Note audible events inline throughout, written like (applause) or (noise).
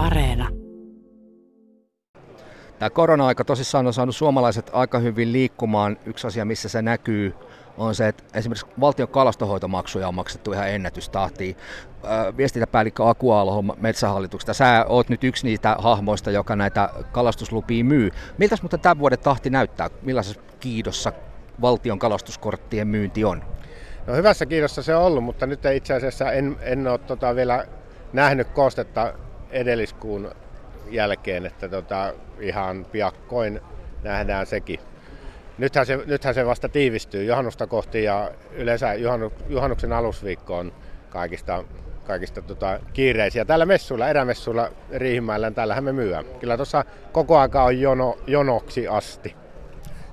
Areena. Tämä korona-aika tosissaan on saanut suomalaiset aika hyvin liikkumaan. Yksi asia, missä se näkyy, on se, että esimerkiksi valtion kalastohoitomaksuja on maksettu ihan ennätystahtiin. Viestintäpäällikkö Aku Aalho Metsähallituksesta, sä oot nyt yksi niistä hahmoista, joka näitä kalastuslupia myy. Miltä mutta tämän vuoden tahti näyttää? Millaisessa kiidossa valtion kalastuskorttien myynti on? No hyvässä kiidossa se on ollut, mutta nyt itse asiassa en, en ole tota vielä nähnyt koostetta edelliskuun jälkeen, että tota, ihan piakkoin nähdään sekin. Nythän se, nythän se vasta tiivistyy juhannusta kohti ja yleensä juhannu, juhannuksen alusviikko on kaikista, kaikista tota, kiireisiä. Täällä messuilla, erämessuilla Riihimäellä, täällähän me myyään. Kyllä tuossa koko aika on jono, jonoksi asti.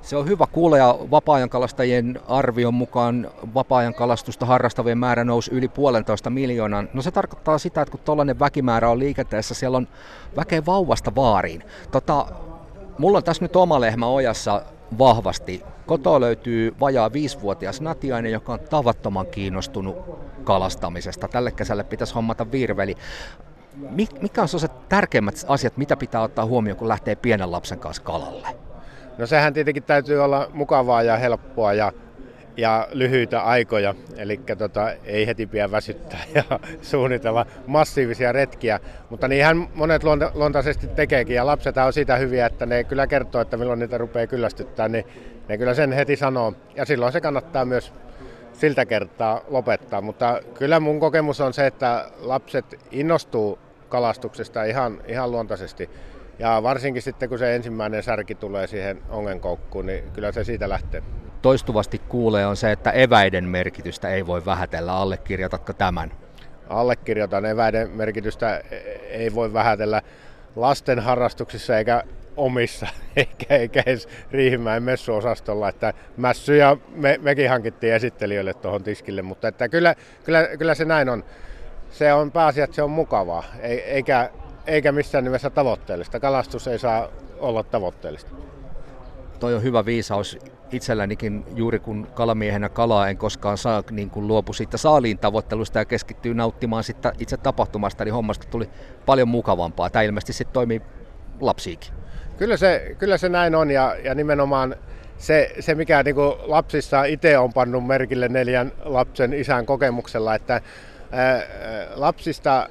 Se on hyvä kuulla ja vapaa kalastajien arvion mukaan vapaa kalastusta harrastavien määrä nousi yli puolentoista miljoonan. No se tarkoittaa sitä, että kun tuollainen väkimäärä on liikenteessä, siellä on väkeä vauvasta vaariin. Tota, mulla on tässä nyt oma lehmä ojassa vahvasti. Kotoa löytyy vajaa viisivuotias Natiainen, joka on tavattoman kiinnostunut kalastamisesta. Tälle kesälle pitäisi hommata virveli. Mikä on se tärkeimmät asiat, mitä pitää ottaa huomioon, kun lähtee pienen lapsen kanssa kalalle? No sehän tietenkin täytyy olla mukavaa ja helppoa ja, ja lyhyitä aikoja, eli tota, ei heti pidä väsyttää ja (laughs) suunnitella massiivisia retkiä, mutta niinhän monet luonta, luontaisesti tekeekin ja lapset on siitä hyviä, että ne kyllä kertoo, että milloin niitä rupeaa kyllästyttää, niin ne kyllä sen heti sanoo. Ja silloin se kannattaa myös siltä kertaa lopettaa, mutta kyllä mun kokemus on se, että lapset innostuu kalastuksesta ihan, ihan luontaisesti. Ja varsinkin sitten, kun se ensimmäinen särki tulee siihen ongenkoukkuun, niin kyllä se siitä lähtee. Toistuvasti kuulee on se, että eväiden merkitystä ei voi vähätellä. Allekirjoitatko tämän? Allekirjoitan. Eväiden merkitystä ei voi vähätellä lasten harrastuksissa eikä omissa, (laughs) eikä, eikä edes Riihimäen messuosastolla, että mässyjä me, mekin hankittiin esittelijöille tuohon tiskille, mutta että kyllä, kyllä, kyllä se näin on. Se on pääasia, että se on mukavaa, eikä eikä missään nimessä tavoitteellista. Kalastus ei saa olla tavoitteellista. Toi on hyvä viisaus itsellänikin juuri kun kalamiehenä kalaa en koskaan saa niin kun luopu siitä saaliin tavoittelusta ja keskittyy nauttimaan sitä itse tapahtumasta, niin hommasta tuli paljon mukavampaa. Tämä ilmeisesti sitten toimii lapsiikin. Kyllä se, kyllä se näin on ja, ja nimenomaan se, se mikä niin lapsissa itse on pannut merkille neljän lapsen isän kokemuksella, että ää, lapsista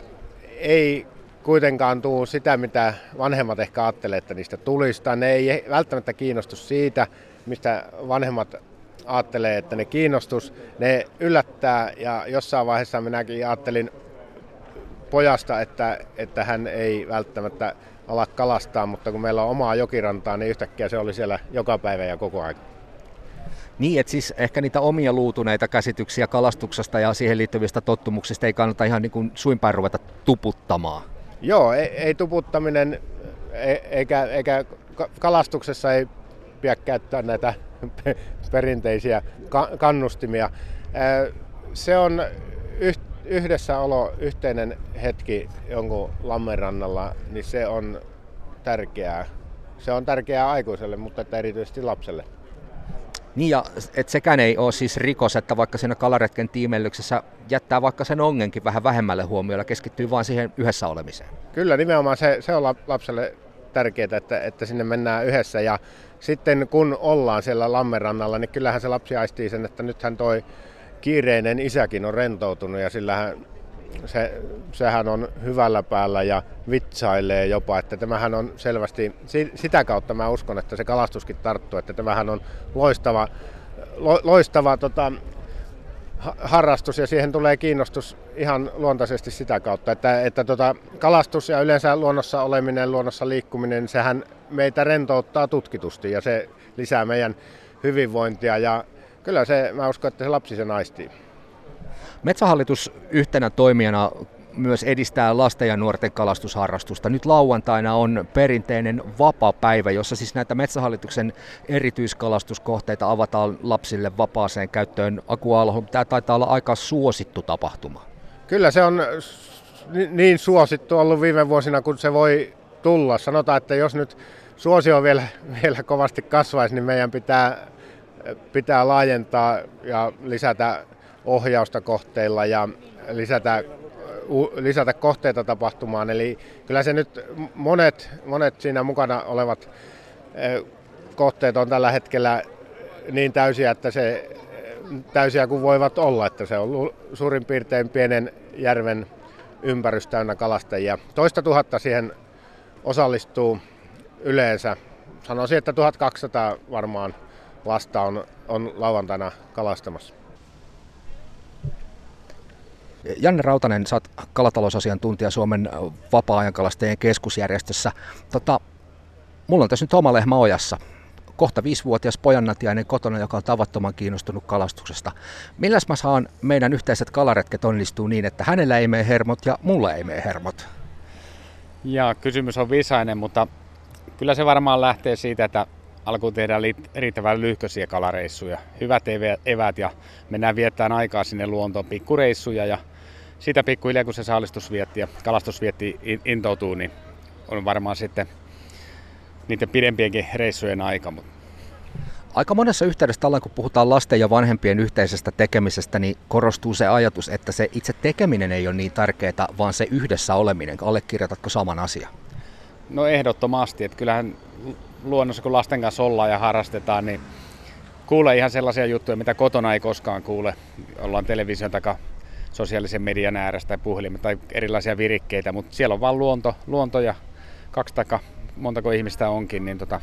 ei kuitenkaan tuu sitä, mitä vanhemmat ehkä ajattelee, että niistä tulisi. Tai ne ei välttämättä kiinnostu siitä, mistä vanhemmat ajattelee, että ne kiinnostus. Ne yllättää ja jossain vaiheessa minäkin ajattelin pojasta, että, että hän ei välttämättä ala kalastaa, mutta kun meillä on omaa jokirantaa, niin yhtäkkiä se oli siellä joka päivä ja koko ajan. Niin, että siis ehkä niitä omia luutuneita käsityksiä kalastuksesta ja siihen liittyvistä tottumuksista ei kannata ihan niin kuin suinpäin ruveta tuputtamaan. Joo, ei, ei tuputtaminen e, eikä, eikä kalastuksessa ei pidä käyttää näitä (laughs) perinteisiä kannustimia. Se on yhdessäolo, yhteinen hetki jonkun lammenrannalla, niin se on tärkeää. Se on tärkeää aikuiselle, mutta erityisesti lapselle. Niin ja et sekään ei ole siis rikos, että vaikka siinä kalaretken tiimellyksessä jättää vaikka sen ongenkin vähän vähemmälle huomiolle, keskittyy vain siihen yhdessä olemiseen. Kyllä, nimenomaan se, se on lapselle tärkeää, että, että sinne mennään yhdessä. Ja sitten kun ollaan siellä Lammerannalla, niin kyllähän se lapsi aistii sen, että nythän toi kiireinen isäkin on rentoutunut ja sillähän se, sehän on hyvällä päällä ja vitsailee jopa, että tämähän on selvästi, sitä kautta mä uskon, että se kalastuskin tarttuu, että tämähän on loistava, lo, loistava tota, harrastus ja siihen tulee kiinnostus ihan luontaisesti sitä kautta, että, että tota, kalastus ja yleensä luonnossa oleminen, luonnossa liikkuminen, sehän meitä rentouttaa tutkitusti ja se lisää meidän hyvinvointia ja kyllä se, mä uskon, että se lapsi sen aistii. Metsähallitus yhtenä toimijana myös edistää lasten ja nuorten kalastusharrastusta. Nyt lauantaina on perinteinen vapaa-päivä, jossa siis näitä Metsähallituksen erityiskalastuskohteita avataan lapsille vapaaseen käyttöön. Aku Alho, tämä taitaa olla aika suosittu tapahtuma. Kyllä se on niin suosittu ollut viime vuosina, kun se voi tulla. Sanotaan, että jos nyt suosio vielä, vielä kovasti kasvaisi, niin meidän pitää, pitää laajentaa ja lisätä ohjausta kohteilla ja lisätä lisätä kohteita tapahtumaan. Eli kyllä se nyt monet, monet siinä mukana olevat kohteet on tällä hetkellä niin täysiä, että se täysiä kuin voivat olla, että se on suurin piirtein pienen järven ympärys täynnä kalastajia. Toista tuhatta siihen osallistuu yleensä. Sanoisin, että 1200 varmaan lasta on, on lauantaina kalastamassa. Janne Rautanen, sä oot kalatalousasiantuntija Suomen vapaa-ajankalastajien keskusjärjestössä. Tota, mulla on tässä nyt oma lehmä ojassa. Kohta viisivuotias pojannatiainen kotona, joka on tavattoman kiinnostunut kalastuksesta. Milläs mä saan meidän yhteiset kalaretket onnistuu niin, että hänellä ei mene hermot ja mulle ei mene hermot? Ja kysymys on visainen, mutta kyllä se varmaan lähtee siitä, että alkuun tehdään riittävän lyhköisiä kalareissuja. Hyvät evät ja mennään viettämään aikaa sinne luontoon, pikkureissuja ja sitä pikkuhiljaa kun se saalistus vietti ja kalastus vietti intoutuu, niin on varmaan sitten niiden pidempienkin reissujen aika. Aika monessa yhteydessä tällä, kun puhutaan lasten ja vanhempien yhteisestä tekemisestä, niin korostuu se ajatus, että se itse tekeminen ei ole niin tärkeää, vaan se yhdessä oleminen. Allekirjoitatko saman asian? No ehdottomasti, että kyllähän luonnossa kun lasten kanssa ollaan ja harrastetaan, niin kuulee ihan sellaisia juttuja, mitä kotona ei koskaan kuule. Ollaan television taka sosiaalisen median ääressä tai puhelimen tai erilaisia virikkeitä, mutta siellä on vain luonto, luonto ja kaksi taka montako ihmistä onkin, niin tota,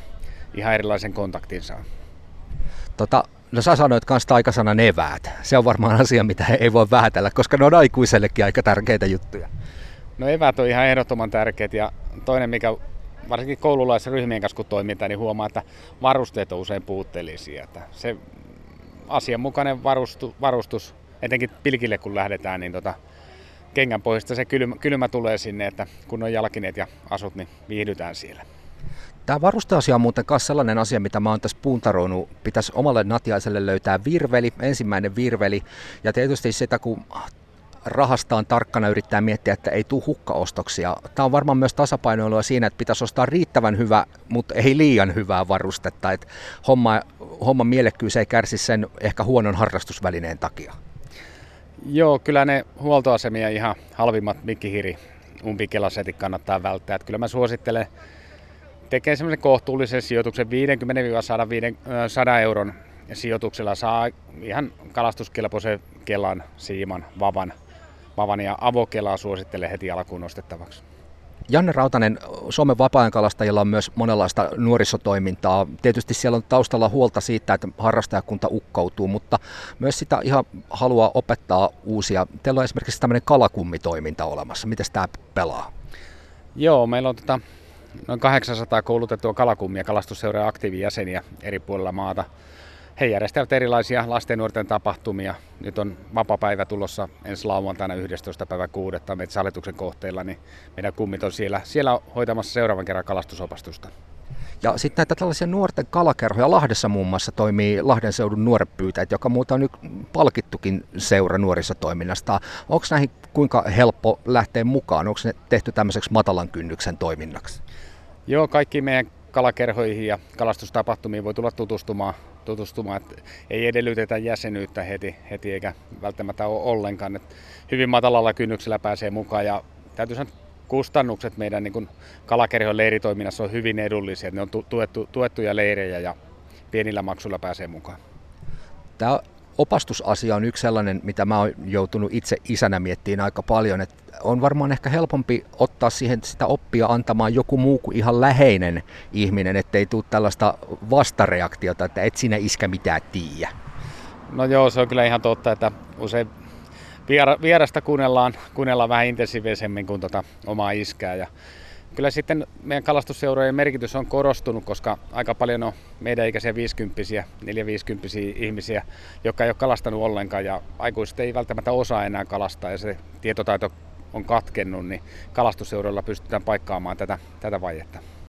ihan erilaisen kontaktin saa. Tota, no sä sanoit myös taikasana eväät. Se on varmaan asia, mitä ei voi vähätellä, koska ne on aikuisellekin aika tärkeitä juttuja. No eväät on ihan ehdottoman tärkeät ja toinen, mikä varsinkin koululaisryhmien kanssa kun toimintaa, niin huomaa, että varusteet on usein puutteellisia. Että se asianmukainen varustu, varustus, etenkin pilkille kun lähdetään, niin tota, kengän pohjasta se kylmä, kylmä tulee sinne, että kun on jalkineet ja asut, niin viihdytään siellä. Tämä varusteasia on muuten myös sellainen asia, mitä mä oon tässä puntaroinut. Pitäisi omalle natiaiselle löytää virveli, ensimmäinen virveli. Ja tietysti sitä, kun rahastaan tarkkana yrittää miettiä, että ei tule hukkaostoksia. Tämä on varmaan myös tasapainoilua siinä, että pitäisi ostaa riittävän hyvä, mutta ei liian hyvää varustetta. Että homma, homman mielekkyys ei kärsi sen ehkä huonon harrastusvälineen takia. Joo, kyllä ne huoltoasemia ihan halvimmat mikkihiri umpikelasetit kannattaa välttää. Että kyllä mä suosittelen tekee semmoisen kohtuullisen sijoituksen 50-100 euron sijoituksella saa ihan kalastuskelpoisen kelan, siiman, vavan, vavan ja avokelaa suosittelen heti alkuun nostettavaksi. Janne Rautanen, Suomen vapaa-ajankalastajilla on myös monenlaista nuorisotoimintaa. Tietysti siellä on taustalla huolta siitä, että harrastajakunta ukkoutuu, mutta myös sitä ihan haluaa opettaa uusia. Teillä on esimerkiksi tämmöinen kalakummitoiminta olemassa. Miten tämä pelaa? Joo, meillä on tota, noin 800 koulutettua kalakummia kalastusseuraa aktiivijäseniä eri puolilla maata. He järjestävät erilaisia lasten ja nuorten tapahtumia. Nyt on vapapäivä tulossa ensi lauantaina 11. päivä 6. metsähallituksen kohteilla, niin meidän kummit on siellä, siellä hoitamassa seuraavan kerran kalastusopastusta. Ja sitten näitä tällaisia nuorten kalakerhoja Lahdessa muun muassa toimii Lahden seudun nuorepyytäjät, joka muuta on nyt palkittukin seura nuorisotoiminnasta. Onko näihin kuinka helppo lähteä mukaan? Onko ne tehty tämmöiseksi matalan kynnyksen toiminnaksi? Joo, kaikki meidän kalakerhoihin ja kalastustapahtumiin voi tulla tutustumaan. Tutustumaan. Että ei edellytetä jäsenyyttä heti, heti eikä välttämättä ole ollenkaan. Että hyvin matalalla kynnyksellä pääsee mukaan ja täytyy sanoa, kustannukset meidän niin kalakerhon leiritoiminnassa on hyvin edullisia. Ne on tuettu, tuettuja leirejä ja pienillä maksuilla pääsee mukaan. Tämä opastusasia on yksi sellainen, mitä mä oon joutunut itse isänä miettimään aika paljon, että on varmaan ehkä helpompi ottaa siihen sitä oppia antamaan joku muu kuin ihan läheinen ihminen, ettei tule tällaista vastareaktiota, että et sinä iskä mitään tiedä. No joo, se on kyllä ihan totta, että usein vierasta kuunnellaan, kuunnellaan vähän intensiivisemmin kuin tota omaa iskää. Ja kyllä sitten meidän kalastusseurojen merkitys on korostunut, koska aika paljon on meidän ikäisiä 50 450 ihmisiä, jotka ei ole kalastanut ollenkaan ja aikuiset ei välttämättä osaa enää kalastaa ja se tietotaito on katkennut, niin kalastusseuroilla pystytään paikkaamaan tätä, tätä vaietta.